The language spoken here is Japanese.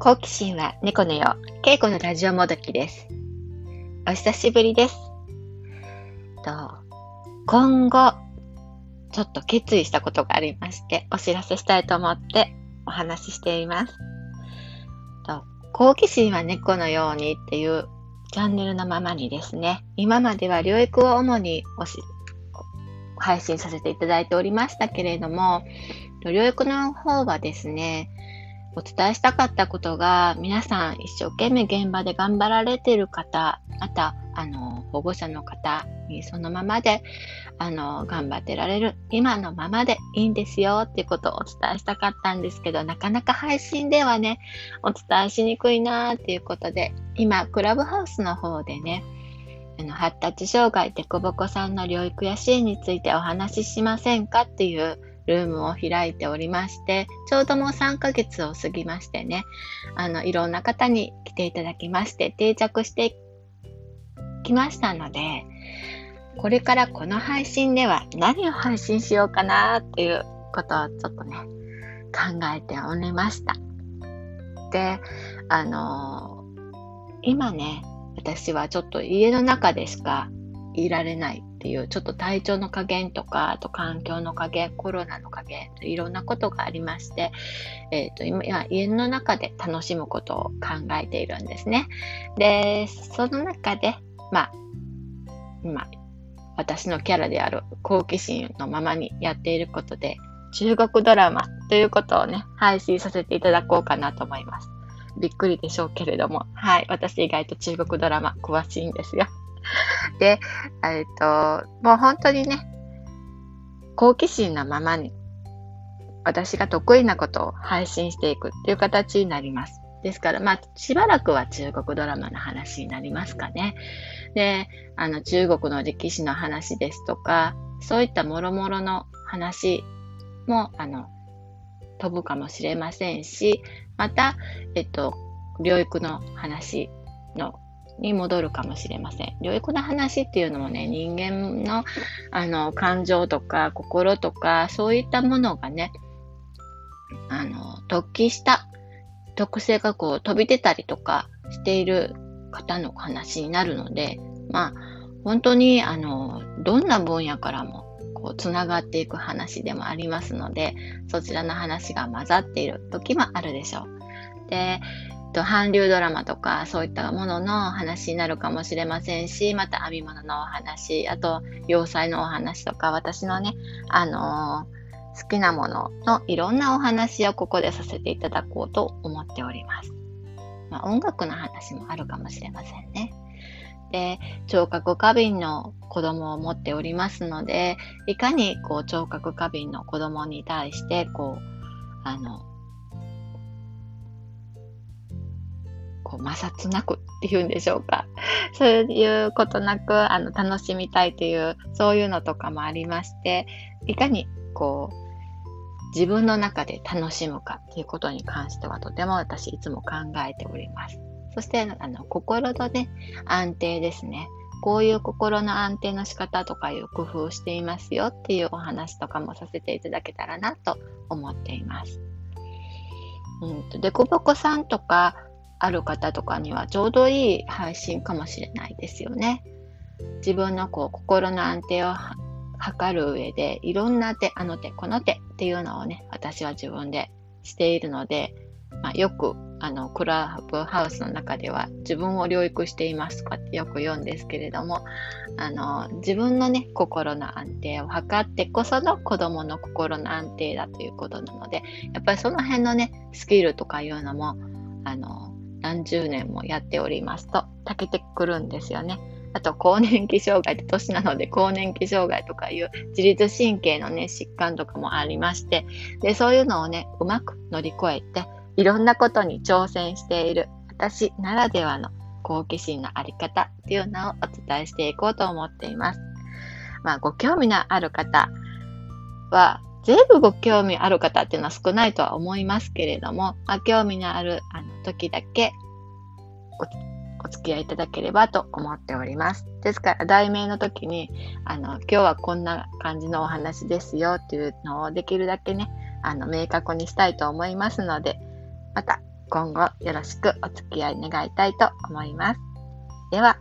好奇心は猫のよう、稽古のラジオもどきです。お久しぶりです。と今後、ちょっと決意したことがありまして、お知らせしたいと思ってお話ししています。と好奇心は猫のようにっていうチャンネルのままにですね、今までは療育を主に配信させていただいておりましたけれども、療育の方はですね、お伝えしたかったことが、皆さん一生懸命現場で頑張られている方、また、あの、保護者の方にそのままで、あの、頑張ってられる、今のままでいいんですよっていうことをお伝えしたかったんですけど、なかなか配信ではね、お伝えしにくいなっていうことで、今、クラブハウスの方でね、あの発達障害でこぼこさんの療育や支援についてお話ししませんかっていうルームを開いておりまして、ちょうどもう3ヶ月を過ぎましてね、あの、いろんな方に来ていただきまして、定着してきましたので、これからこの配信では何を配信しようかなっていうことをちょっとね、考えておりました。で、あのー、今ね、私はちょっと家の中でしかいられないっていうちょっと体調の加減とかあと環境の加減コロナの加減いろんなことがありまして、えーと、今家の中で楽しむことを考えているんですね。でその中でまあ今私のキャラである好奇心のままにやっていることで中国ドラマということをね配信させていただこうかなと思います。びっくりでしょうけれども、はい、私意外と中国ドラマ詳しいんですよ。で、えっ、と、もう本当にね、好奇心のままに、私が得意なことを配信していくっていう形になります。ですから、まあ、しばらくは中国ドラマの話になりますかね。で、あの、中国の歴史の話ですとか、そういったもろもろの話も、あの、飛ぶかもしれませんし、また、えっと、療育の話のに戻るかもしれません。療育の話っていうのもね、人間のあの感情とか心とかそういったものがね、あの、突起した特性がこう飛び出たりとかしている方の話になるので、まあ、本当にあの、どんな分野からもこう、つながっていく話でもありますので、そちらの話が混ざっている時もあるでしょう。で、と韓流ドラマとかそういったものの話になるかもしれませんし、また編み物のお話、あと洋裁のお話とか、私のね、あのー、好きなもののいろんなお話をここでさせていただこうと思っております。まあ、音楽の話もあるかもしれませんね。で、聴覚過敏の子供を持っておりますので、いかにこう聴覚過敏の子供に対して、こう、あの、摩擦なくっていうんでしょうか。そういうことなく、あの、楽しみたいという、そういうのとかもありまして、いかにこう、自分の中で楽しむかっていうことに関してはとても私いつも考えております。そして、あの、心のね、安定ですね。こういう心の安定の仕方とかいう工夫をしていますよっていうお話とかもさせていただけたらなと思っています。うんと、でこぼこさんとかある方とかにはちょうどいい配信かもしれないですよね。自分のこう心の安定を測る上でいろんな手、あの手、この手っていうのをね、私は自分でしているので、まあ、よくあのクラブハウスの中では自分を療育していますとかってよく言うんですけれどもあの自分のね心の安定を図ってこその子供の心の安定だということなのでやっぱりその辺のねスキルとかいうのもあの何十年もやっておりますとたけてくるんですよね。あと、更年期障害って年なので、更年期障害とかいう自律神経のね、疾患とかもありまして、で、そういうのをね、うまく乗り越えて、いろんなことに挑戦している私ならではの好奇心のあり方っていうのをお伝えしていこうと思っています。まあ、ご興味のある方は、全部ご興味ある方っていうのは少ないとは思いますけれども、まあ、興味のあるあの時だけお付き合いいただければと思っております。ですから、題名の時に、あの、今日はこんな感じのお話ですよっていうのをできるだけね、あの、明確にしたいと思いますので、また今後よろしくお付き合い願いたいと思います。では、